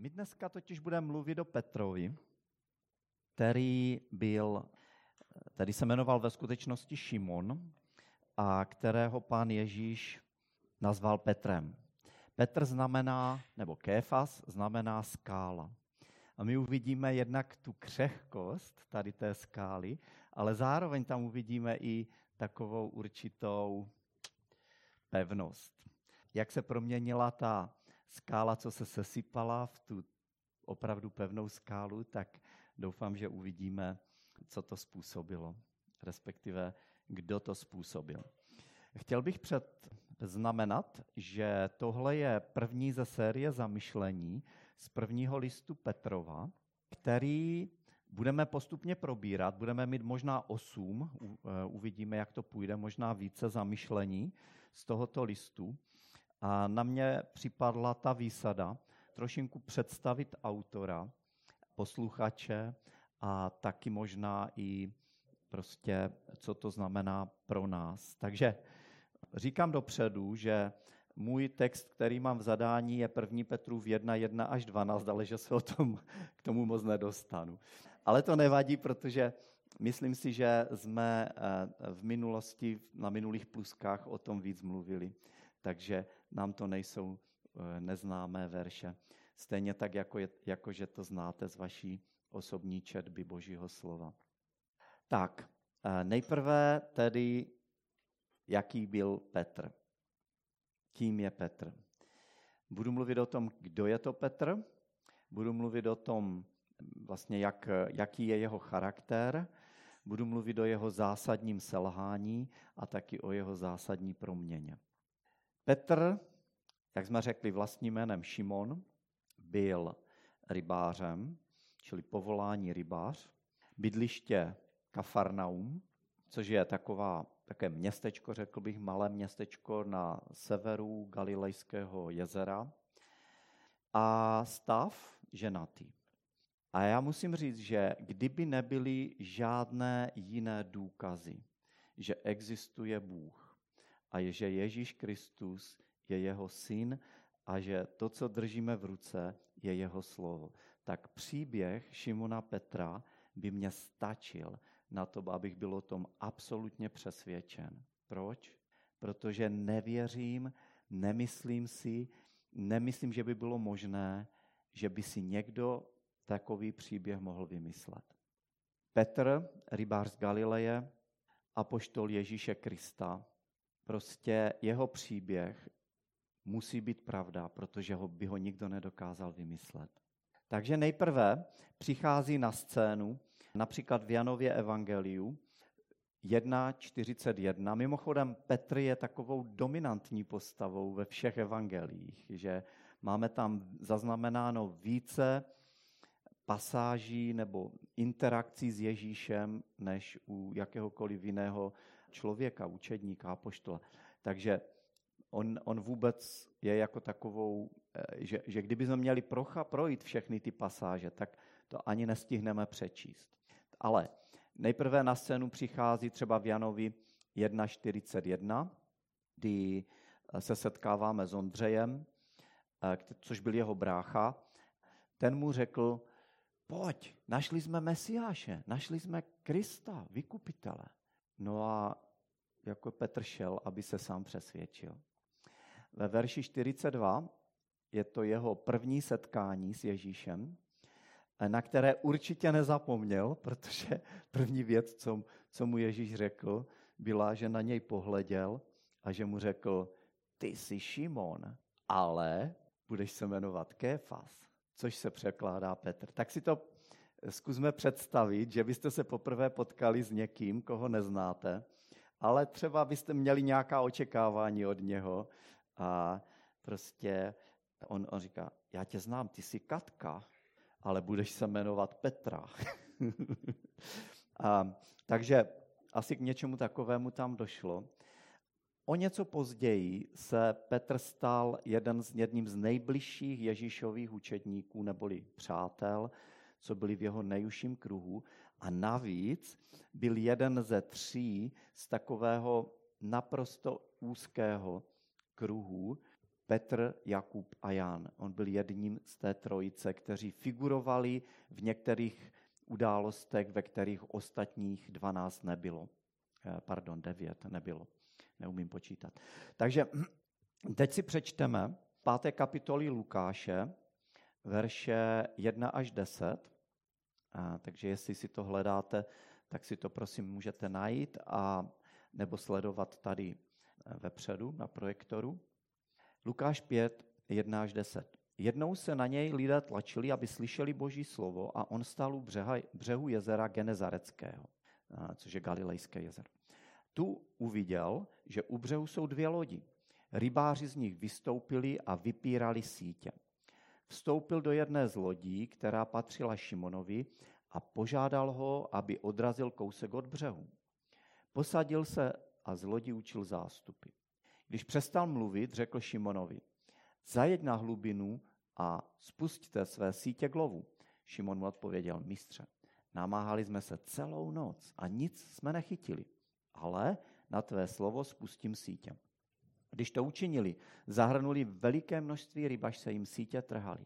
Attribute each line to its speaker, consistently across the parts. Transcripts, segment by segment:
Speaker 1: My dneska totiž budeme mluvit o Petrovi, který byl, který se jmenoval ve skutečnosti Šimon a kterého pán Ježíš nazval Petrem. Petr znamená, nebo Kéfas znamená skála. A my uvidíme jednak tu křehkost tady té skály, ale zároveň tam uvidíme i takovou určitou pevnost. Jak se proměnila ta skála, co se sesypala v tu opravdu pevnou skálu, tak doufám, že uvidíme, co to způsobilo, respektive kdo to způsobil. Chtěl bych předznamenat, že tohle je první ze série zamyšlení z prvního listu Petrova, který budeme postupně probírat. Budeme mít možná osm, e, uvidíme, jak to půjde, možná více zamyšlení z tohoto listu. A na mě připadla ta výsada trošinku představit autora, posluchače a taky možná i prostě, co to znamená pro nás. Takže říkám dopředu, že můj text, který mám v zadání, je 1. Petrův 1, 1 až 12, ale že se o tom, k tomu moc nedostanu. Ale to nevadí, protože myslím si, že jsme eh, v minulosti, na minulých pluskách o tom víc mluvili, takže nám to nejsou eh, neznámé verše. Stejně tak, jako, je, jako že to znáte z vaší osobní četby Božího slova. Tak, eh, nejprve tedy, jaký byl Petr. Kým je Petr? Budu mluvit o tom, kdo je to Petr, budu mluvit o tom, vlastně jak, jaký je jeho charakter, budu mluvit o jeho zásadním selhání a taky o jeho zásadní proměně. Petr, jak jsme řekli vlastním jménem Šimon, byl rybářem, čili povolání rybář, bydliště Kafarnaum, což je taková, také městečko, řekl bych, malé městečko na severu Galilejského jezera a stav ženatý. A já musím říct, že kdyby nebyly žádné jiné důkazy, že existuje Bůh a je, že Ježíš Kristus je jeho syn a že to, co držíme v ruce, je jeho slovo, tak příběh Šimona Petra by mě stačil na to, abych byl o tom absolutně přesvědčen. Proč? Protože nevěřím, nemyslím si, nemyslím, že by bylo možné, že by si někdo takový příběh mohl vymyslet. Petr, rybář z Galileje, apoštol Ježíše Krista, prostě jeho příběh musí být pravda, protože ho, by ho nikdo nedokázal vymyslet. Takže nejprve přichází na scénu například v Janově Evangeliu 1.41. Mimochodem Petr je takovou dominantní postavou ve všech evangelích, že máme tam zaznamenáno více pasáží nebo interakcí s Ježíšem než u jakéhokoliv jiného člověka, učedníka, apoštola. Takže on, on vůbec je jako takovou, eh, že, že kdyby jsme měli procha, projít všechny ty pasáže, tak to ani nestihneme přečíst. Ale nejprve na scénu přichází třeba v Janovi 1.41, kdy eh, se setkáváme s Ondřejem, eh, což byl jeho brácha. Ten mu řekl, pojď, našli jsme Mesiáše, našli jsme Krista, vykupitele. No a jako Petr šel, aby se sám přesvědčil. Ve verši 42 je to jeho první setkání s Ježíšem, na které určitě nezapomněl, protože první věc, co, co mu Ježíš řekl, byla, že na něj pohleděl a že mu řekl, ty jsi Šimon, ale budeš se jmenovat Kéfas, což se překládá Petr. Tak si to zkusme představit, že byste se poprvé potkali s někým, koho neznáte, ale třeba byste měli nějaká očekávání od něho a prostě on, on říká, já tě znám, ty jsi Katka, ale budeš se jmenovat Petra. a, takže asi k něčemu takovému tam došlo. O něco později se Petr stal jeden z, jedním z nejbližších Ježíšových učedníků neboli přátel, co byli v jeho nejužším kruhu. A navíc byl jeden ze tří z takového naprosto úzkého kruhu Petr, Jakub a Jan. On byl jedním z té trojice, kteří figurovali v některých událostech, ve kterých ostatních dvanáct nebylo. Eh, pardon, devět nebylo. Neumím počítat. Takže teď si přečteme páté kapitoly Lukáše, verše 1 až 10. A, takže jestli si to hledáte, tak si to prosím můžete najít a nebo sledovat tady eh, vepředu na projektoru. Lukáš 5, 1 až 10. Jednou se na něj lidé tlačili, aby slyšeli boží slovo a on stál u břeha, břehu jezera Genezareckého, což je Galilejské jezero. Tu uviděl, že u břehu jsou dvě lodi. Rybáři z nich vystoupili a vypírali sítě. Vstoupil do jedné z lodí, která patřila Šimonovi a požádal ho, aby odrazil kousek od břehu. Posadil se a z lodi učil zástupy. Když přestal mluvit, řekl Šimonovi, zajeď na hlubinu a spustte své sítě k lovu. Šimon mu odpověděl, mistře, namáhali jsme se celou noc a nic jsme nechytili, ale na tvé slovo spustím sítě. Když to učinili, zahrnuli veliké množství ryb, až se jim sítě trhaly.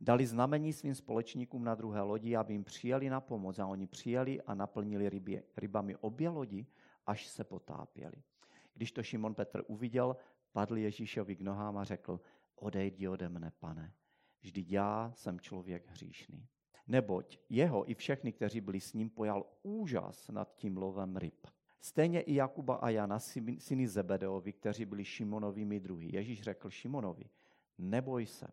Speaker 1: Dali znamení svým společníkům na druhé lodi, aby jim přijeli na pomoc a oni přijeli a naplnili ryby, rybami obě lodi, až se potápěli. Když to Šimon Petr uviděl, padl Ježíšovi k nohám a řekl, odejdi ode mne, pane, vždyť já jsem člověk hříšný. Neboť jeho i všechny, kteří byli s ním, pojal úžas nad tím lovem ryb. Stejně i Jakuba a Jana, syny Zebedeovi, kteří byli Šimonovými druhy. Ježíš řekl Šimonovi, neboj se,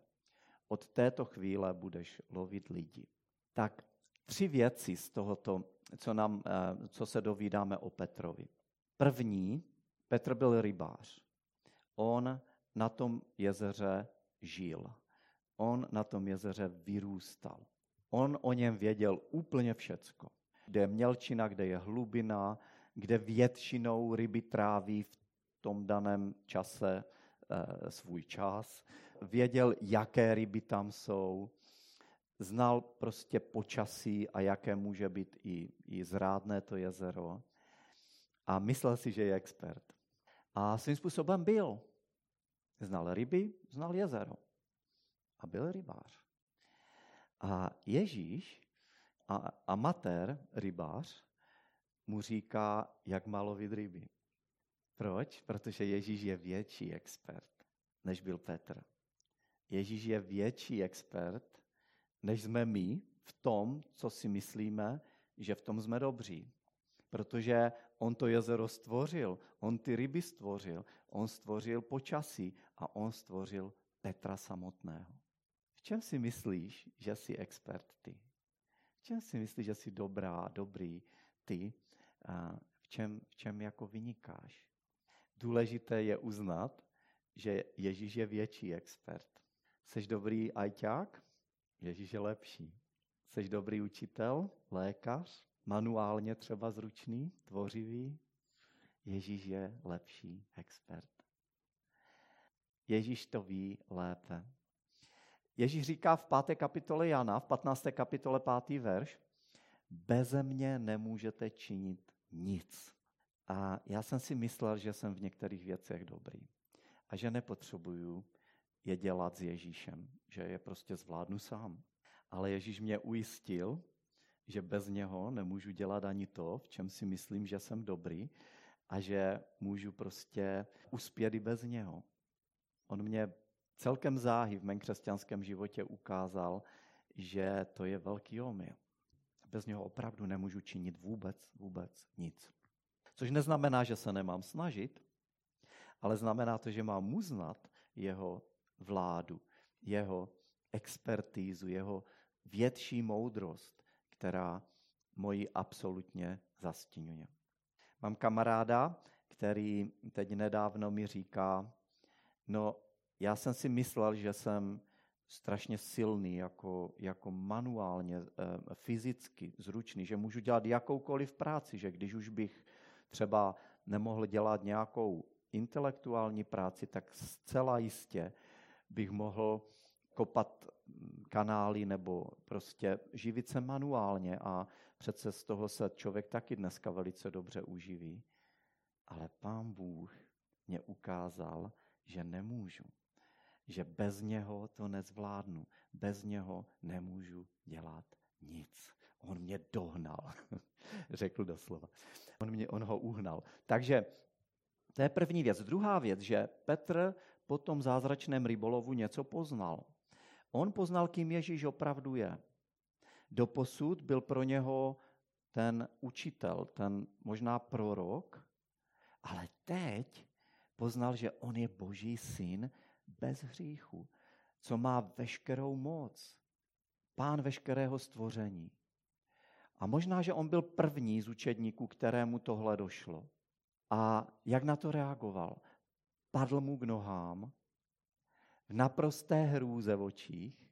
Speaker 1: od této chvíle budeš lovit lidi. Tak tři věci z tohoto, co, nám, eh, co se dovídáme o Petrovi. První, Petr byl rybář. On na tom jezeře žil. On na tom jezeře vyrůstal. On o něm věděl úplně všecko. Kde je mělčina, kde je hlubina, kde většinou ryby tráví v tom daném čase e, svůj čas. Věděl, jaké ryby tam jsou. Znal prostě počasí a jaké může být i, i zrádné to jezero. A myslel si, že je expert. A svým způsobem byl. Znal ryby, znal jezero. A byl rybář. A Ježíš, a amatér rybář, mu říká, jak má lovit ryby. Proč? Protože Ježíš je větší expert, než byl Petr. Ježíš je větší expert, než jsme my v tom, co si myslíme, že v tom jsme dobří. Protože on to jezero stvořil, on ty ryby stvořil, on stvořil počasí a on stvořil Petra samotného. V čem si myslíš, že jsi expert ty? V čem si myslíš, že jsi dobrá, dobrý ty? V čem, v čem jako vynikáš? Důležité je uznat, že Ježíš je větší expert. Jsi dobrý ajťák? Ježíš je lepší. Jsi dobrý učitel, lékař, manuálně třeba zručný, tvořivý? Ježíš je lepší expert. Ježíš to ví lépe. Ježíš říká v 5. kapitole Jana, v 15. kapitole 5. verš, beze mě nemůžete činit nic. A já jsem si myslel, že jsem v některých věcech dobrý a že nepotřebuju je dělat s Ježíšem, že je prostě zvládnu sám. Ale Ježíš mě ujistil, že bez něho nemůžu dělat ani to, v čem si myslím, že jsem dobrý a že můžu prostě uspět i bez něho. On mě celkem záhy v mém křesťanském životě ukázal, že to je velký omyl. Bez něho opravdu nemůžu činit vůbec, vůbec nic. Což neznamená, že se nemám snažit, ale znamená to, že mám uznat jeho vládu, jeho expertízu, jeho větší moudrost, která moji absolutně zastínuje. Mám kamaráda, který teď nedávno mi říká, no já jsem si myslel, že jsem strašně silný, jako, jako manuálně, eh, fyzicky zručný, že můžu dělat jakoukoliv práci, že když už bych třeba nemohl dělat nějakou intelektuální práci, tak zcela jistě bych mohl kopat kanály nebo prostě živit se manuálně a přece z toho se člověk taky dneska velice dobře uživí. Ale pán Bůh mě ukázal, že nemůžu. Že bez něho to nezvládnu, bez něho nemůžu dělat nic. On mě dohnal, řekl doslova. On, mě, on ho uhnal. Takže to je první věc. Druhá věc, že Petr po tom zázračném rybolovu něco poznal. On poznal, kým Ježíš opravdu je. Doposud byl pro něho ten učitel, ten možná prorok, ale teď poznal, že on je boží syn bez hříchu, co má veškerou moc, pán veškerého stvoření. A možná, že on byl první z učedníků, kterému tohle došlo. A jak na to reagoval? Padl mu k nohám, v naprosté hrůze v očích,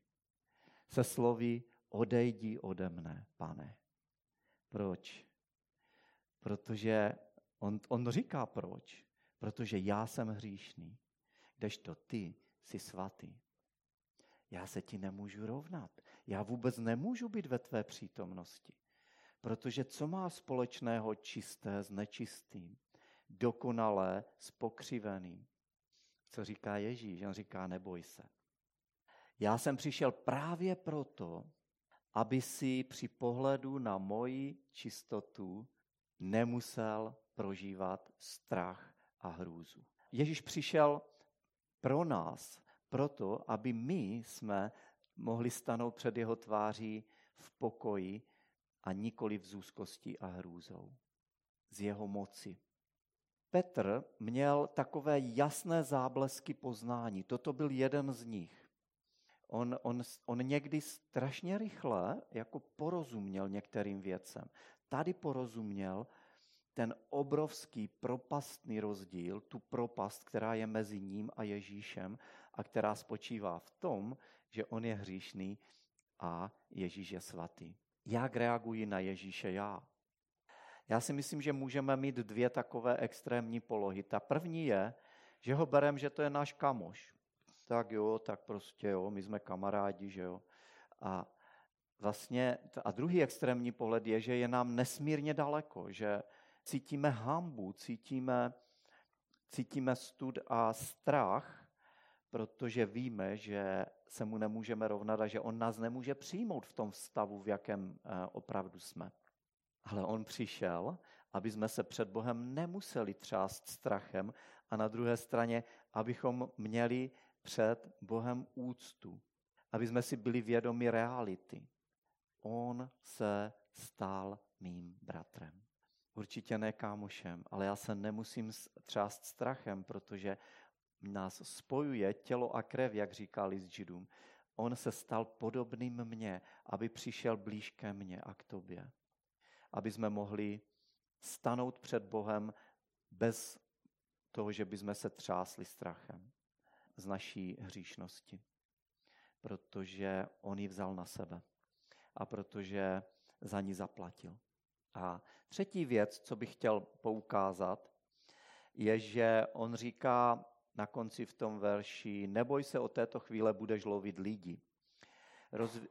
Speaker 1: se slovy odejdi ode mne, pane. Proč? Protože on, on říká proč. Protože já jsem hříšný, kdežto ty jsi svatý. Já se ti nemůžu rovnat. Já vůbec nemůžu být ve tvé přítomnosti. Protože co má společného čisté s nečistým? Dokonalé s pokřiveným. Co říká Ježíš? On říká, neboj se. Já jsem přišel právě proto, aby si při pohledu na moji čistotu nemusel prožívat strach a hrůzu. Ježíš přišel pro nás, proto, aby my jsme mohli stanout před jeho tváří v pokoji a nikoli v zúzkosti a hrůzou. Z jeho moci. Petr měl takové jasné záblesky poznání. Toto byl jeden z nich. On, on, on někdy strašně rychle jako porozuměl některým věcem. Tady porozuměl ten obrovský propastný rozdíl, tu propast, která je mezi ním a Ježíšem a která spočívá v tom, že on je hříšný a Ježíš je svatý. Jak reaguji na Ježíše já? Já si myslím, že můžeme mít dvě takové extrémní polohy. Ta první je, že ho berem, že to je náš kamoš. Tak jo, tak prostě jo, my jsme kamarádi, že jo. A vlastně, a druhý extrémní pohled je, že je nám nesmírně daleko, že cítíme hambu, cítíme, cítíme stud a strach, protože víme, že se mu nemůžeme rovnat a že on nás nemůže přijmout v tom stavu, v jakém eh, opravdu jsme. Ale on přišel, aby jsme se před Bohem nemuseli třást strachem a na druhé straně, abychom měli před Bohem úctu, aby jsme si byli vědomi reality. On se stal mým bratrem. Určitě ne kámošem, ale já se nemusím třást strachem, protože nás spojuje tělo a krev, jak říká list Židům. On se stal podobným mně, aby přišel blíž ke mně a k tobě. Aby jsme mohli stanout před Bohem bez toho, že bychom se třásli strachem z naší hříšnosti. Protože on ji vzal na sebe a protože za ní zaplatil. A třetí věc, co bych chtěl poukázat, je, že on říká na konci v tom verši, neboj se, od této chvíle budeš lovit lidi.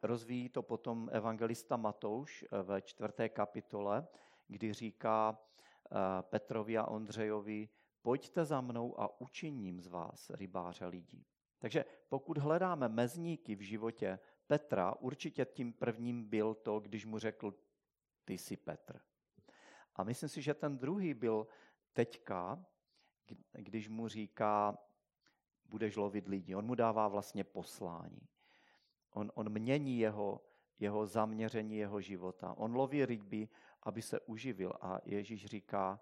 Speaker 1: Rozvíjí to potom evangelista Matouš eh, ve čtvrté kapitole, kdy říká eh, Petrovi a Ondřejovi, pojďte za mnou a učiním z vás rybáře lidí. Takže pokud hledáme mezníky v životě Petra, určitě tím prvním byl to, když mu řekl, ty jsi Petr. A myslím si, že ten druhý byl teďka, když mu říká, budeš lovit lidi. On mu dává vlastně poslání. On, on mění jeho, jeho zaměření jeho života. On loví ryby, aby se uživil. A Ježíš říká,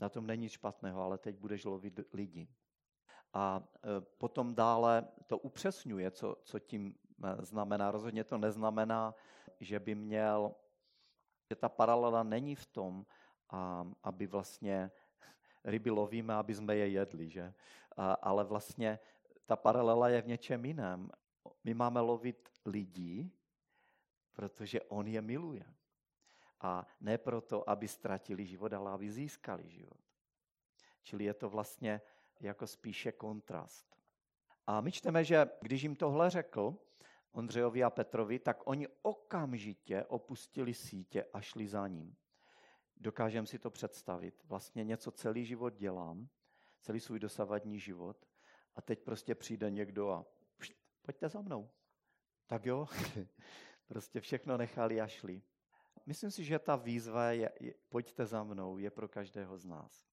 Speaker 1: na tom není nic špatného, ale teď budeš lovit lidi. A e, potom dále to upřesňuje, co, co tím e, znamená. Rozhodně to neznamená, že by měl že ta paralela není v tom, aby vlastně ryby lovíme, aby jsme je jedli, že? ale vlastně ta paralela je v něčem jiném. My máme lovit lidí, protože on je miluje. A ne proto, aby ztratili život, ale aby získali život. Čili je to vlastně jako spíše kontrast. A my čteme, že když jim tohle řekl, Ondřejovi a Petrovi, tak oni okamžitě opustili sítě a šli za ním. Dokážeme si to představit. Vlastně něco celý život dělám, celý svůj dosavadní život A teď prostě přijde někdo a pšt, pojďte za mnou. Tak jo, prostě všechno nechali a šli. Myslím si, že ta výzva je, je, pojďte za mnou, je pro každého z nás.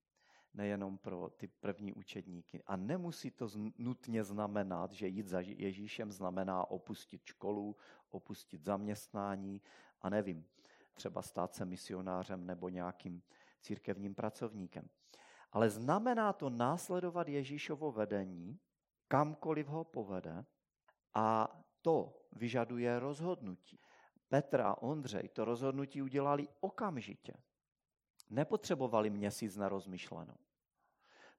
Speaker 1: Nejenom pro ty první učedníky. A nemusí to nutně znamenat, že jít za Ježíšem znamená opustit školu, opustit zaměstnání a nevím, třeba stát se misionářem nebo nějakým církevním pracovníkem. Ale znamená to následovat Ježíšovo vedení, kamkoliv ho povede, a to vyžaduje rozhodnutí. Petr a Ondřej to rozhodnutí udělali okamžitě. Nepotřebovali měsíc na rozmyšlenou.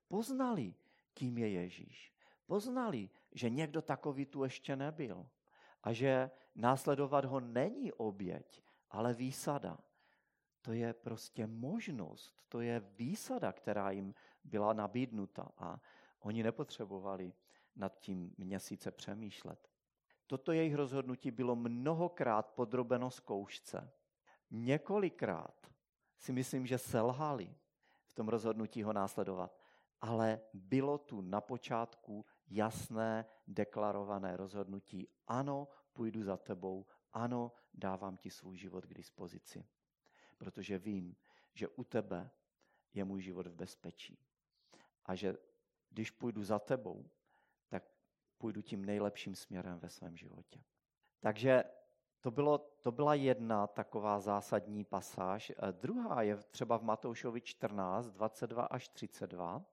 Speaker 1: Poznali, kým je Ježíš. Poznali, že někdo takový tu ještě nebyl a že následovat ho není oběť, ale výsada. To je prostě možnost, to je výsada, která jim byla nabídnuta a oni nepotřebovali nad tím měsíce přemýšlet. Toto jejich rozhodnutí bylo mnohokrát podrobeno zkoušce. Několikrát si myslím, že selhali v tom rozhodnutí ho následovat, ale bylo tu na počátku jasné, deklarované rozhodnutí. Ano, půjdu za tebou, ano, dávám ti svůj život k dispozici, protože vím, že u tebe je můj život v bezpečí. A že když půjdu za tebou, tak půjdu tím nejlepším směrem ve svém životě. Takže to, bylo, to byla jedna taková zásadní pasáž. Druhá je třeba v Matoušovi 14, 22 až 32,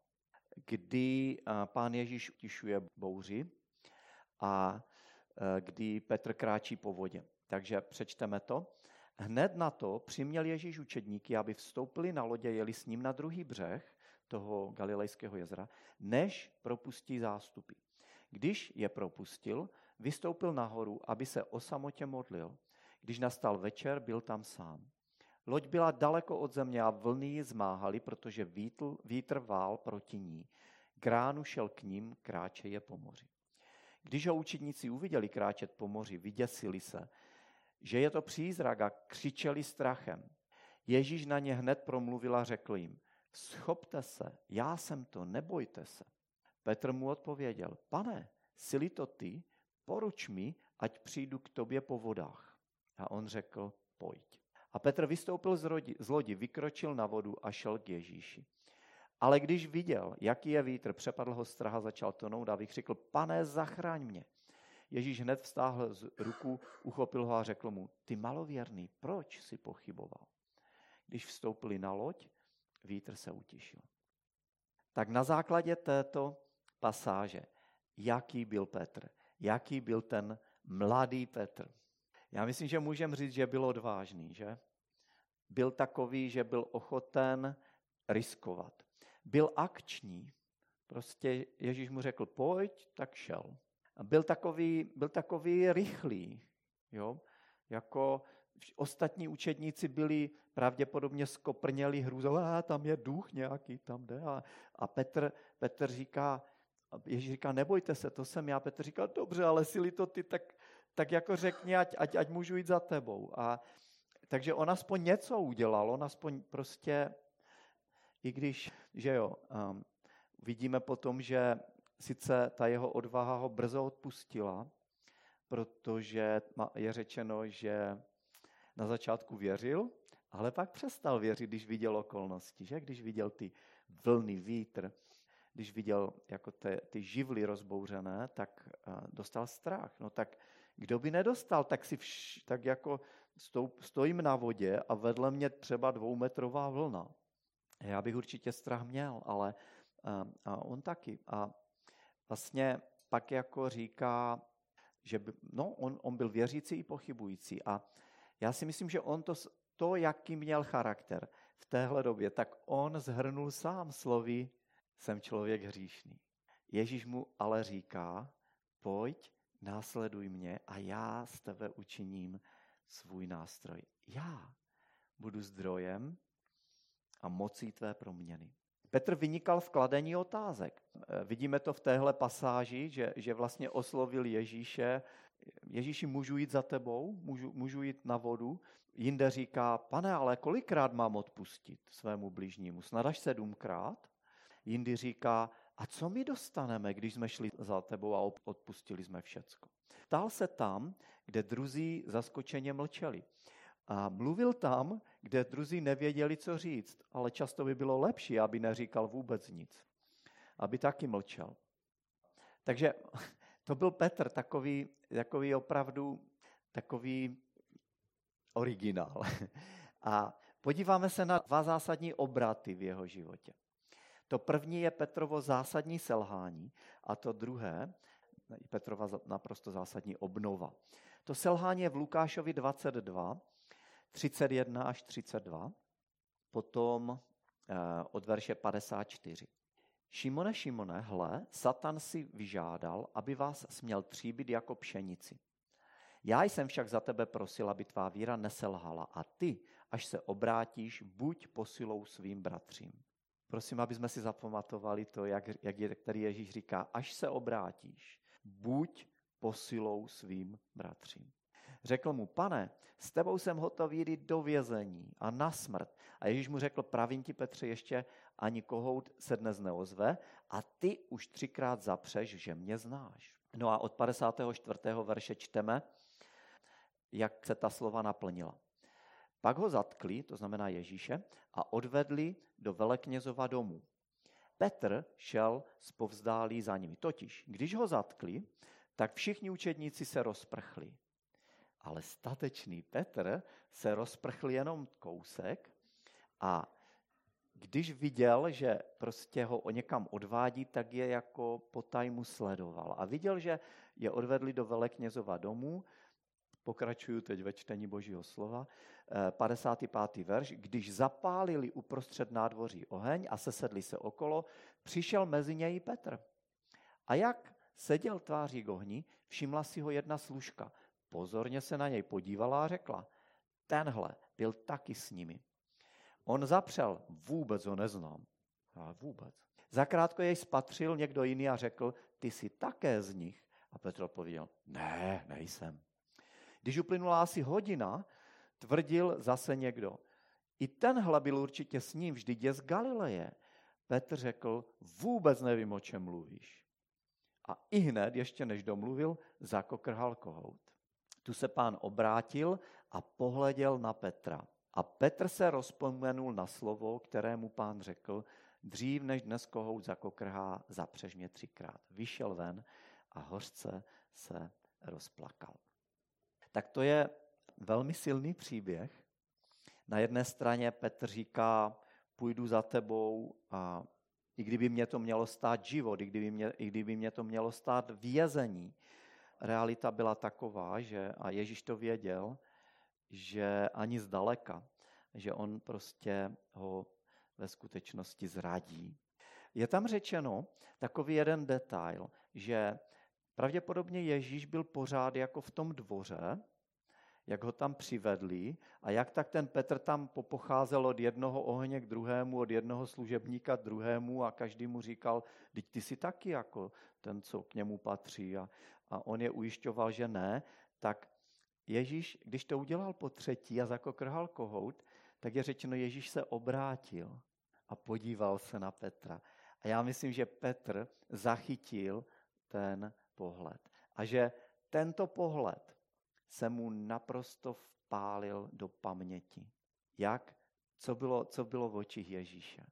Speaker 1: kdy pán Ježíš utišuje bouři a kdy Petr kráčí po vodě. Takže přečteme to. Hned na to přiměl Ježíš učedníky, aby vstoupili na lodě, jeli s ním na druhý břeh toho Galilejského jezera, než propustí zástupy. Když je propustil, vystoupil nahoru, aby se o samotě modlil. Když nastal večer, byl tam sám. Loď byla daleko od země a vlny ji zmáhaly, protože vítr, vítr vál proti ní. Gránu šel k ním, kráčeje po moři. Když ho učedníci uviděli kráčet po moři, vyděsili se, že je to přízrak a křičeli strachem. Ježíš na ně hned promluvil a řekl jim, schopte se, já jsem to, nebojte se. Petr mu odpověděl, pane, sili to ty, poruč mi, ať přijdu k tobě po vodách. A on řekl, pojď. A Petr vystoupil z, rodi, z lodi, vykročil na vodu a šel k Ježíši. Ale když viděl, jaký je vítr, přepadl ho strach a začal tonout a vykřikl, pane, zachraň mě. Ježíš hned vstáhl z ruku, uchopil ho a řekl mu, ty malověrný, proč si pochyboval? Když vstoupili na loď, vítr se utišil. Tak na základě této pasáže, jaký byl Petr, jaký byl ten mladý Petr. Já myslím, že můžeme říct, že byl odvážný, že? Byl takový, že byl ochoten riskovat. Byl akční. Prostě Ježíš mu řekl, pojď, tak šel. Byl takový, byl takový rychlý. Jo? Jako ostatní učedníci byli pravděpodobně skoprněli hrůzou, a tam je duch nějaký, tam jde. A, a Petr, Petr říká, Ježíš říká, nebojte se, to jsem já. Petr říká, dobře, ale sily to ty, tak, tak jako řekni, ať, ať, ať můžu jít za tebou. A, takže on aspoň něco udělal, on aspoň prostě, i když, že jo, um, vidíme potom, že sice ta jeho odvaha ho brzo odpustila, protože je řečeno, že na začátku věřil, ale pak přestal věřit, když viděl okolnosti, že? Když viděl ty vlny, vítr, když viděl jako te, ty živly rozbouřené, tak dostal strach. No tak kdo by nedostal, tak si vš, tak jako stoup, stojím na vodě a vedle mě třeba dvoumetrová vlna. Já bych určitě strach měl, ale uh, a on taky. A vlastně pak jako říká, že by, no, on, on byl věřící i pochybující. A já si myslím, že on to, to, jaký měl charakter v téhle době, tak on zhrnul sám slovy, jsem člověk hříšný. Ježíš mu ale říká, pojď, následuj mě a já z tebe učiním svůj nástroj. Já budu zdrojem a mocí tvé proměny. Petr vynikal v kladení otázek. Eh, vidíme to v téhle pasáži, že, že vlastně oslovil Ježíše. Ježíši, můžu jít za tebou? Můžu, můžu jít na vodu? Jinde říká, pane, ale kolikrát mám odpustit svému bližnímu? Snad až sedmkrát? Jindy říká, a co my dostaneme, když jsme šli za tebou a odpustili jsme všecko? Ptal se tam, kde druzí zaskočeně mlčeli. A mluvil tam, kde druzí nevěděli, co říct, ale často by bylo lepší, aby neříkal vůbec nic. Aby taky mlčel. Takže to byl Petr, takový, takový opravdu takový originál. A podíváme se na dva zásadní obraty v jeho životě. To první je Petrovo zásadní selhání a to druhé, Petrova naprosto zásadní obnova. To selhání je v Lukášovi 22, 31 až 32, potom eh, od verše 54. Šimone, Šimone, hle, Satan si vyžádal, aby vás směl tříbit jako pšenici. Já jsem však za tebe prosil, aby tvá víra neselhala a ty, až se obrátíš, buď posilou svým bratřím. Prosím, aby jsme si zapamatovali to, jak, jak je, který Ježíš říká, až se obrátíš, buď posilou svým bratřím. Řekl mu, pane, s tebou jsem hotov jít do vězení a na smrt. A Ježíš mu řekl, pravím ti Petře, ještě ani kohout se dnes neozve a ty už třikrát zapřeš, že mě znáš. No a od 54. verše čteme, jak se ta slova naplnila. Pak ho zatkli, to znamená Ježíše, a odvedli do veleknězova domu. Petr šel povzdálí za nimi. Totiž, když ho zatkli, tak všichni učedníci se rozprchli. Ale statečný Petr se rozprchl jenom kousek a když viděl, že prostě ho o někam odvádí, tak je jako potajmu sledoval. A viděl, že je odvedli do veleknězova domu, Pokračuju teď ve čtení Božího slova. 55. Eh, verš. Když zapálili uprostřed nádvoří oheň a sesedli se okolo, přišel mezi něj Petr. A jak seděl tváří k ohni, všimla si ho jedna služka. Pozorně se na něj podívala a řekla, tenhle byl taky s nimi. On zapřel, vůbec ho neznám. A vůbec. Zakrátko jej spatřil někdo jiný a řekl, ty jsi také z nich. A Petr odpověděl, ne, nejsem. Když uplynula asi hodina, tvrdil zase někdo. I tenhle byl určitě s ním, vždyť je z Galileje. Petr řekl, vůbec nevím, o čem mluvíš. A i hned, ještě než domluvil, zakokrhal kohout. Tu se pán obrátil a pohleděl na Petra. A Petr se rozpomenul na slovo, kterému pán řekl, dřív než dnes kohout zakokrhá, zapřež mě třikrát. Vyšel ven a hořce se rozplakal tak to je velmi silný příběh. Na jedné straně Petr říká, půjdu za tebou a i kdyby mě to mělo stát život, i kdyby mě, i kdyby mě to mělo stát vězení, realita byla taková, že, a Ježíš to věděl, že ani zdaleka, že on prostě ho ve skutečnosti zradí. Je tam řečeno takový jeden detail, že Pravděpodobně Ježíš byl pořád jako v tom dvoře, jak ho tam přivedli a jak tak ten Petr tam popocházel od jednoho ohně k druhému, od jednoho služebníka k druhému a každý mu říkal, teď ty jsi taky jako ten, co k němu patří. A, a on je ujišťoval, že ne, tak Ježíš, když to udělal po třetí a zakokrhal kohout, tak je řečeno, Ježíš se obrátil a podíval se na Petra. A já myslím, že Petr zachytil ten pohled. A že tento pohled se mu naprosto vpálil do paměti. Jak? Co bylo, co bylo v očích Ježíše?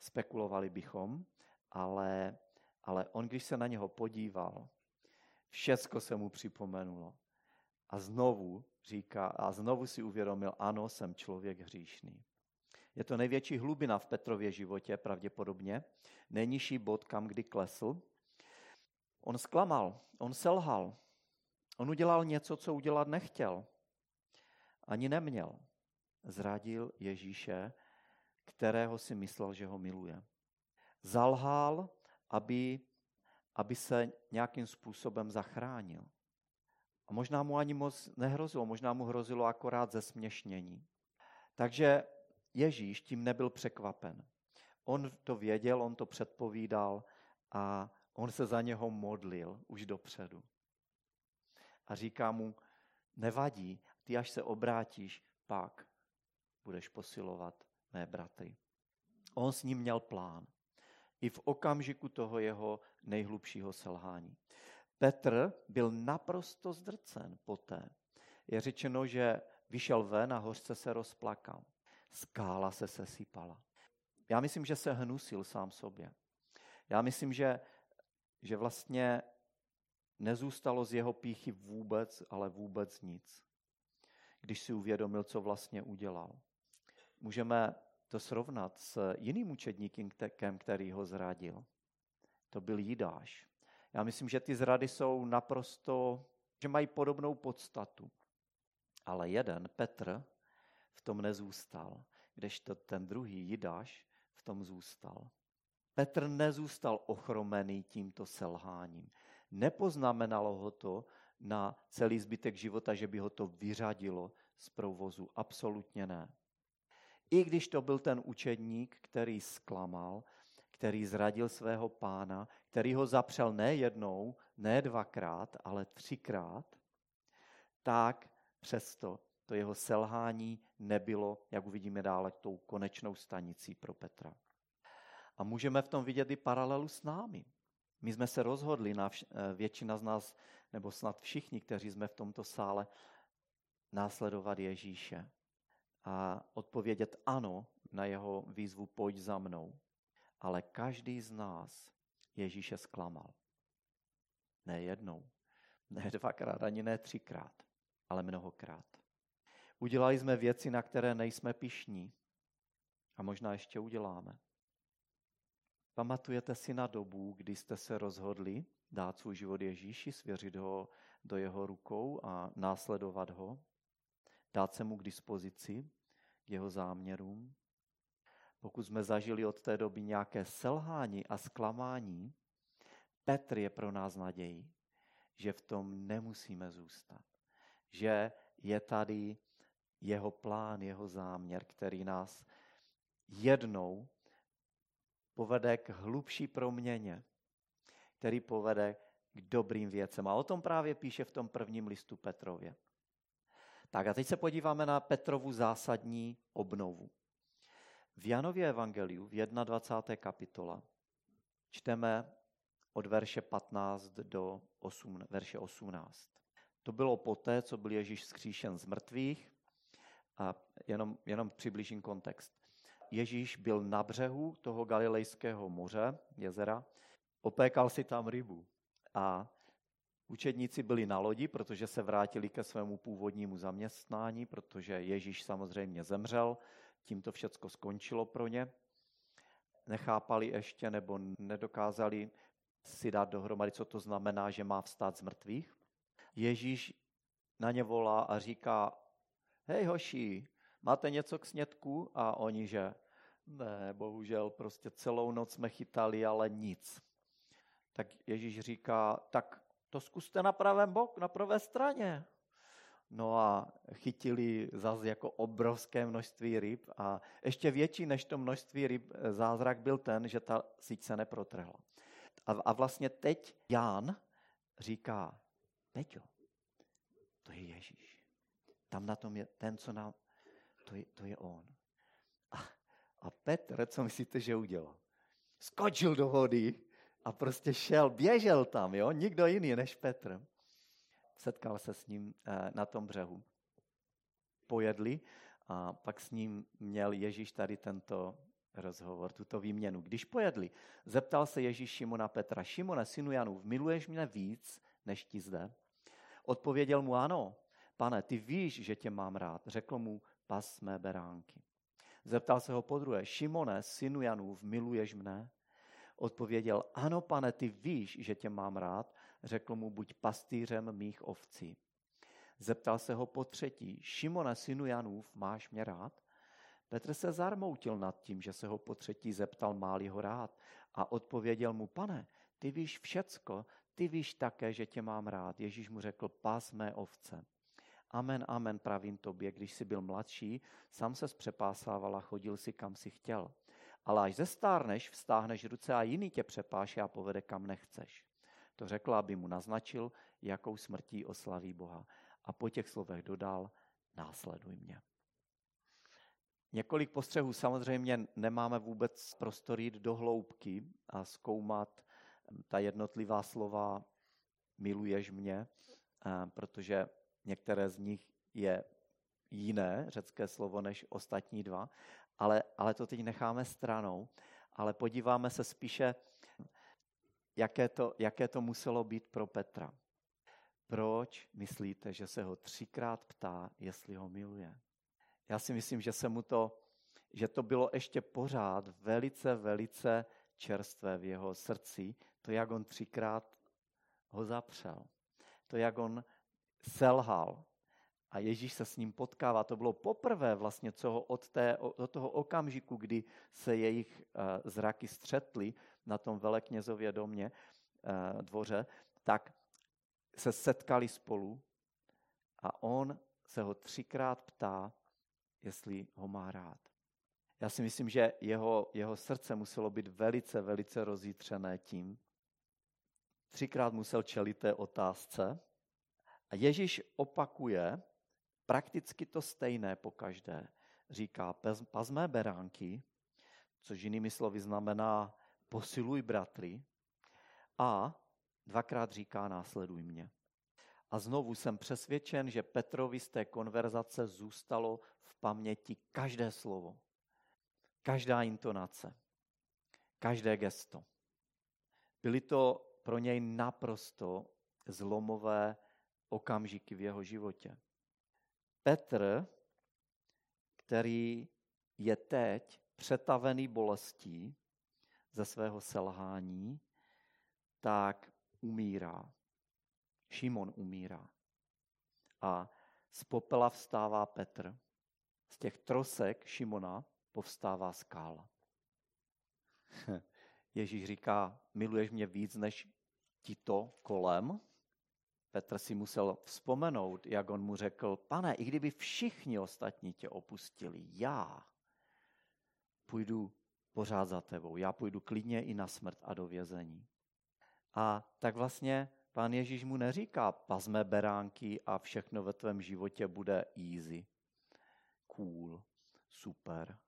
Speaker 1: Spekulovali bychom, ale, ale on, když se na něho podíval, všecko se mu připomenulo. A znovu říká, a znovu si uvědomil, ano, jsem člověk hříšný. Je to největší hlubina v Petrově životě, pravděpodobně. Nejnižší bod, kam kdy klesl. On zklamal, on selhal, on udělal něco, co udělat nechtěl, ani neměl. Zradil Ježíše, kterého si myslel, že ho miluje. Zalhal, aby, aby se nějakým způsobem zachránil. A možná mu ani moc nehrozilo, možná mu hrozilo akorát ze směšnění. Takže Ježíš tím nebyl překvapen. On to věděl, on to předpovídal a On se za něho modlil už dopředu. A říká mu, nevadí, ty až se obrátíš, pak budeš posilovat mé bratry. On s ním měl plán. I v okamžiku toho jeho nejhlubšího selhání. Petr byl naprosto zdrcen poté. Je řečeno, že vyšel ven a hořce se rozplakal. Skála se sesypala. Já myslím, že se hnusil sám sobě. Já myslím, že, že vlastně nezůstalo z jeho píchy vůbec, ale vůbec nic, když si uvědomil, co vlastně udělal. Můžeme to srovnat s jiným učedníkem, který ho zradil. To byl Jidáš. Já myslím, že ty zrady jsou naprosto, že mají podobnou podstatu. Ale jeden, Petr, v tom nezůstal, kdežto ten druhý, Jidáš, v tom zůstal. Petr nezůstal ochromený tímto selháním. Nepoznamenalo ho to na celý zbytek života, že by ho to vyřadilo z provozu. Absolutně ne. I když to byl ten učedník, který zklamal, který zradil svého pána, který ho zapřel ne jednou, ne dvakrát, ale třikrát, tak přesto to jeho selhání nebylo, jak uvidíme dále, tou konečnou stanicí pro Petra. A můžeme v tom vidět i paralelu s námi. My jsme se rozhodli, eh, většina z nás, nebo snad všichni, kteří jsme v tomto sále, následovat Ježíše a odpovědět ano na jeho výzvu pojď za mnou. Ale každý z nás Ježíše zklamal. Ne jednou, ne dvakrát, ani ne třikrát, ale mnohokrát. Udělali jsme věci, na které nejsme pišní a možná ještě uděláme. Pamatujete si na dobu, kdy jste se rozhodli dát svůj život Ježíši, svěřit ho do jeho rukou a následovat ho, dát se mu k dispozici, k jeho záměrům? Pokud jsme zažili od té doby nějaké selhání a zklamání, Petr je pro nás naději, že v tom nemusíme zůstat. Že je tady jeho plán, jeho záměr, který nás jednou povede k hlubší proměně, který povede k dobrým věcem. A o tom právě píše v tom prvním listu Petrově. Tak a teď se podíváme na Petrovu zásadní obnovu. V Janově evangeliu v 21. kapitola čteme od verše 15 do 8, verše 18. To bylo poté, co byl Ježíš skříšen z mrtvých. A jenom, jenom přiblížím kontext. Ježíš byl na břehu toho galilejského moře, jezera, opékal si tam rybu. A učedníci byli na lodi, protože se vrátili ke svému původnímu zaměstnání, protože Ježíš samozřejmě zemřel, tím to všecko skončilo pro ně. Nechápali ještě nebo nedokázali si dát dohromady, co to znamená, že má vstát z mrtvých. Ježíš na ně volá a říká, hej hoši, máte něco k snědku? A oni, že ne, bohužel, prostě celou noc jsme chytali, ale nic. Tak Ježíš říká, tak to zkuste na pravém boku, na pravé straně. No a chytili zase jako obrovské množství ryb a ještě větší než to množství ryb zázrak byl ten, že ta síť se neprotrhla. A, a vlastně teď Ján říká, Peťo, to je Ježíš. Tam na tom je ten, co nám, to je, to je on. A, Petr, co myslíte, že udělal? Skočil do vody a prostě šel, běžel tam, jo? nikdo jiný než Petr. Setkal se s ním eh, na tom břehu. Pojedli a pak s ním měl Ježíš tady tento rozhovor, tuto výměnu. Když pojedli, zeptal se Ježíš Šimona Petra, Šimone, synu Janův, miluješ mě víc, než ti zde? Odpověděl mu, ano, pane, ty víš, že tě mám rád. Řekl mu, pas mé beránky. Zeptal se ho podruhé, Šimone, synu Janův, miluješ mne? Odpověděl, ano, pane, ty víš, že tě mám rád. Řekl mu, buď pastýřem mých ovcí. Zeptal se ho po třetí, Šimone, synu Janův, máš mě rád? Petr se zarmoutil nad tím, že se ho po třetí zeptal, má ho rád. A odpověděl mu, pane, ty víš všecko, ty víš také, že tě mám rád. Ježíš mu řekl, pás mé ovce. Amen, amen, pravím tobě, když jsi byl mladší, sám se přepásával a chodil si, kam si chtěl. Ale až zestárneš, vstáhneš ruce a jiný tě přepáše a povede, kam nechceš. To řekl, aby mu naznačil, jakou smrtí oslaví Boha. A po těch slovech dodal, následuj mě. Několik postřehů. Samozřejmě nemáme vůbec prostor jít do hloubky a zkoumat ta jednotlivá slova miluješ mě, protože některé z nich je jiné řecké slovo než ostatní dva, ale, ale to teď necháme stranou, ale podíváme se spíše, jaké to, jaké to muselo být pro Petra. Proč myslíte, že se ho třikrát ptá, jestli ho miluje? Já si myslím, že se mu to, že to bylo ještě pořád velice, velice čerstvé v jeho srdci, to, jak on třikrát ho zapřel. To, jak on selhal. A Ježíš se s ním potkává. To bylo poprvé vlastně, co ho od, té, od toho okamžiku, kdy se jejich uh, zraky střetly na tom veleknězově domě, uh, dvoře, tak se setkali spolu a on se ho třikrát ptá, jestli ho má rád. Já si myslím, že jeho, jeho srdce muselo být velice, velice rozjítřené tím. Třikrát musel čelit té otázce. A Ježíš opakuje prakticky to stejné po každé. Říká, pazmé beránky, což jinými slovy znamená posiluj bratry. A dvakrát říká, následuj mě. A znovu jsem přesvědčen, že Petrovi z té konverzace zůstalo v paměti každé slovo, každá intonace, každé gesto. Byly to pro něj naprosto zlomové okamžiky v jeho životě. Petr, který je teď přetavený bolestí ze svého selhání, tak umírá. Šimon umírá. A z popela vstává Petr. Z těch trosek Šimona povstává skála. Ježíš říká, miluješ mě víc než tito kolem? Petr si musel vzpomenout, jak on mu řekl, pane, i kdyby všichni ostatní tě opustili, já půjdu pořád za tebou, já půjdu klidně i na smrt a do vězení. A tak vlastně pán Ježíš mu neříká, pazme beránky a všechno ve tvém životě bude easy, cool, super.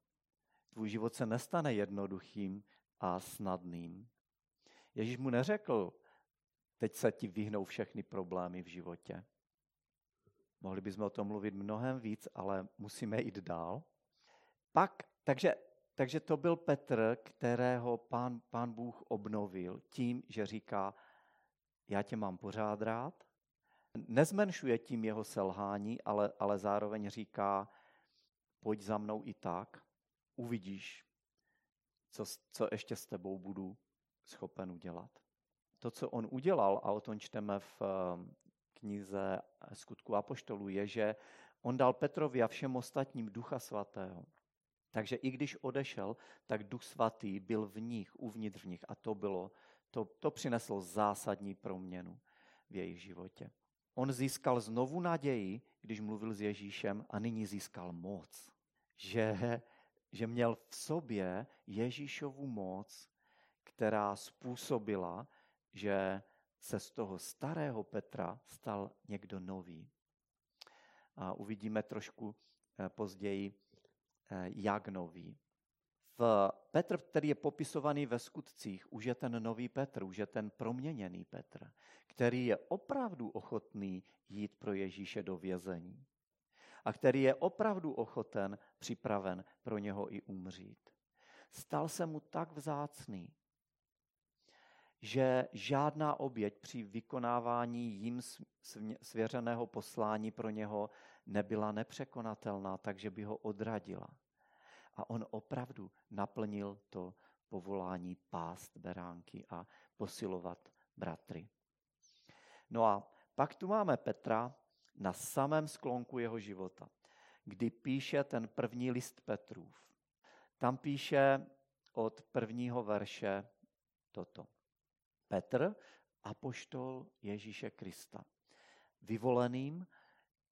Speaker 1: Tvůj život se nestane jednoduchým a snadným. Ježíš mu neřekl, teď se ti vyhnou všechny problémy v životě. Mohli bychom o tom mluvit mnohem víc, ale musíme jít dál. Pak, takže takže to byl Petr, kterého pán, pán Bůh obnovil tím, že říká, já tě mám pořád rád. Nezmenšuje tím jeho selhání, ale, ale zároveň říká, pojď za mnou i tak, uvidíš, co, co ještě s tebou budu schopen udělat. To, co on udělal, a o tom čteme v eh, knize Skutku Apoštolů, je, že on dal Petrovi a všem ostatním ducha svatého. Takže i když odešel, tak Duch Svatý byl v nich, uvnitř v nich a to bylo, to, to přineslo zásadní proměnu v jejich životě. On získal znovu naději, když mluvil s Ježíšem a nyní získal moc. Že, že měl v sobě Ježíšovu moc, která způsobila, že se z toho starého Petra stal někdo nový. A uvidíme trošku eh, později, Eh, jak nový. V Petr, který je popisovaný ve skutcích, už je ten nový Petr, už je ten proměněný Petr, který je opravdu ochotný jít pro Ježíše do vězení a který je opravdu ochoten, připraven pro něho i umřít. Stal se mu tak vzácný, že žádná oběť při vykonávání jim svěřeného poslání pro něho nebyla nepřekonatelná, takže by ho odradila. A on opravdu naplnil to povolání pást beránky a posilovat bratry. No a pak tu máme Petra na samém sklonku jeho života, kdy píše ten první list Petrův. Tam píše od prvního verše toto. Petr, apoštol Ježíše Krista, vyvoleným,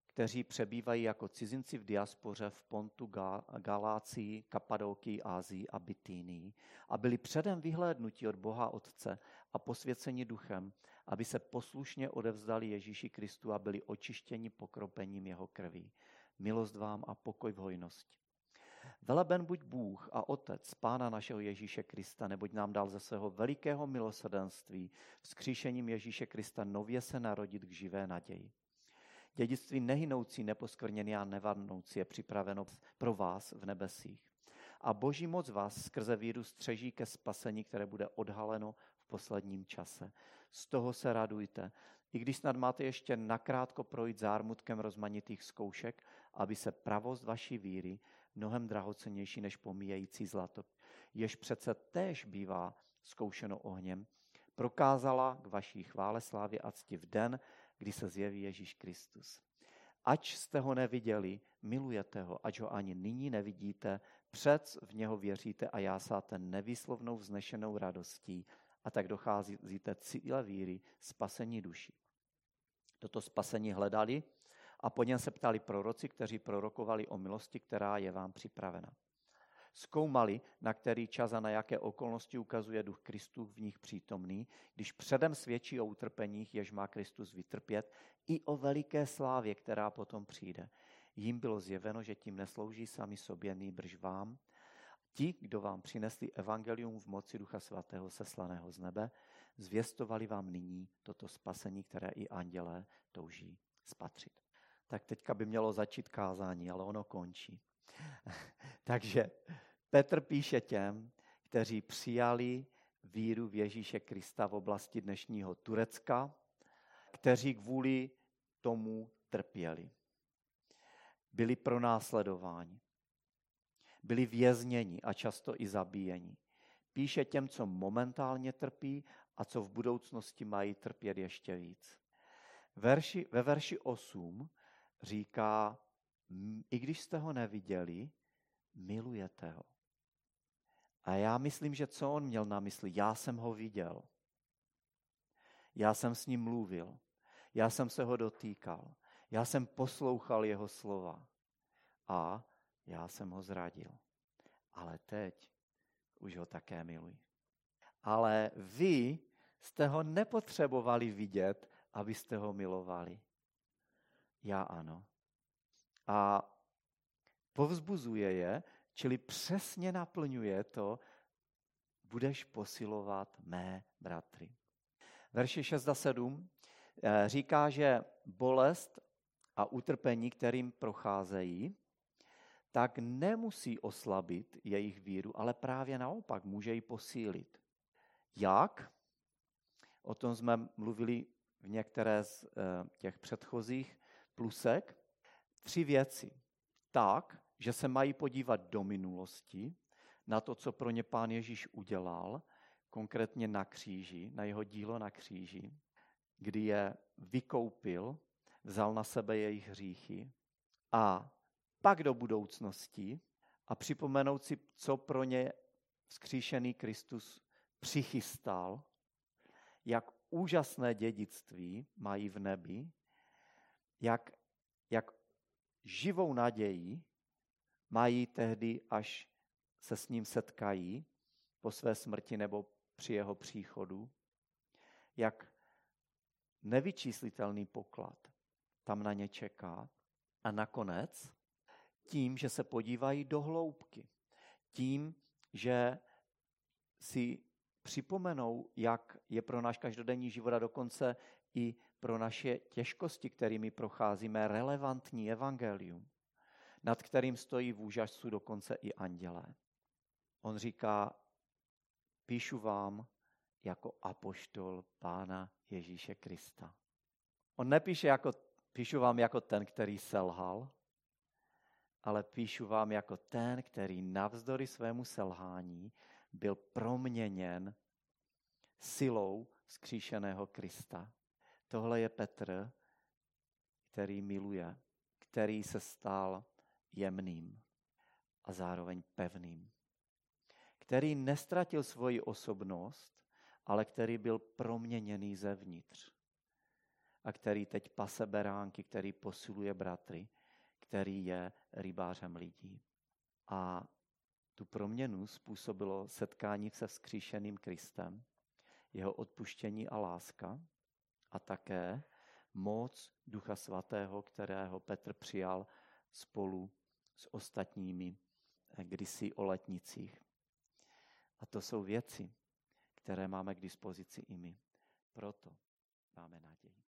Speaker 1: kteří přebývají jako cizinci v diaspoře v Pontu, Galácii, Kapadokii, Ázii a Bitýnii a byli předem vyhlédnutí od Boha Otce a posvěceni duchem, aby se poslušně odevzdali Ježíši Kristu a byli očištěni pokropením jeho krví. Milost vám a pokoj v hojnosti. Veleben buď Bůh a Otec, Pána našeho Ježíše Krista, neboť nám dal ze svého velikého milosrdenství vzkříšením Ježíše Krista nově se narodit k živé naději. Dědictví nehynoucí, neposkvrněný a nevadnoucí je připraveno pro vás v nebesích. A boží moc vás skrze víru střeží ke spasení, které bude odhaleno v posledním čase. Z toho se radujte, i když snad máte ještě nakrátko projít zármutkem rozmanitých zkoušek, aby se pravost vaší víry, mnohem drahocenější než pomíjející zlato, jež přece též bývá zkoušeno ohněm, prokázala k vaší chvále, slávě a cti v den, kdy se zjeví Ježíš Kristus. Ač jste ho neviděli, milujete ho, ač ho ani nyní nevidíte, před v něho věříte a jásáte nevýslovnou vznešenou radostí a tak docházíte cíle víry, spasení duší. Toto spasení hledali a po něm se ptali proroci, kteří prorokovali o milosti, která je vám připravena. Zkoumali, na který čas a na jaké okolnosti ukazuje duch Kristu v nich přítomný, když předem svědčí o utrpeních, jež má Kristus vytrpět, i o veliké slávě, která potom přijde. Jím bylo zjeveno, že tím neslouží sami sobě, nýbrž vám, Ti, kdo vám přinesli evangelium v moci Ducha Svatého seslaného z nebe, zvěstovali vám nyní toto spasení, které i andělé touží spatřit. Tak teďka by mělo začít kázání, ale ono končí. Takže Petr píše těm, kteří přijali víru v Ježíše Krista v oblasti dnešního Turecka, kteří kvůli tomu trpěli. Byli pronásledováni byli vězněni a často i zabíjeni. Píše těm, co momentálně trpí a co v budoucnosti mají trpět ještě víc. Verši, ve verši 8 říká, i když jste ho neviděli, milujete ho. A já myslím, že co on měl na mysli? Já jsem ho viděl. Já jsem s ním mluvil. Já jsem se ho dotýkal. Já jsem poslouchal jeho slova. A já jsem ho zradil. Ale teď už ho také miluji. Ale vy jste ho nepotřebovali vidět, abyste ho milovali. Já ano. A povzbuzuje je, čili přesně naplňuje to, budeš posilovat mé bratry. Verši 6 a 7 eh, říká, že bolest a utrpení, kterým procházejí, tak nemusí oslabit jejich víru, ale právě naopak může ji posílit. Jak? O tom jsme mluvili v některé z eh, těch předchozích plusek. Tři věci. Tak, že se mají podívat do minulosti, na to, co pro ně pán Ježíš udělal, konkrétně na kříži, na jeho dílo na kříži, kdy je vykoupil, vzal na sebe jejich hříchy a pak do budoucnosti a připomenout si, co pro ně vzkříšený Kristus přichystal, jak úžasné dědictví mají v nebi, jak, jak živou naději mají tehdy, až se s ním setkají po své smrti nebo při jeho příchodu, jak nevyčíslitelný poklad tam na ně čeká. A nakonec tím, že se podívají do hloubky. Tím, že si připomenou, jak je pro náš každodenní život a dokonce i pro naše těžkosti, kterými procházíme, relevantní evangelium, nad kterým stojí v úžasu dokonce i andělé. On říká, píšu vám jako apoštol Pána Ježíše Krista. On nepíše jako, píšu vám jako ten, který selhal, ale píšu vám jako ten, který navzdory svému selhání byl proměněn silou skříšeného Krista. Tohle je Petr, který miluje, který se stal jemným a zároveň pevným. Který nestratil svoji osobnost, ale který byl proměněný zevnitř. A který teď pase beránky, který posiluje bratry, který je rybářem lidí. A tu proměnu způsobilo setkání se vzkříšeným Kristem, jeho odpuštění a láska a také moc Ducha Svatého, kterého Petr přijal spolu s ostatními kdysi o letnicích. A to jsou věci, které máme k dispozici i my. Proto máme naději.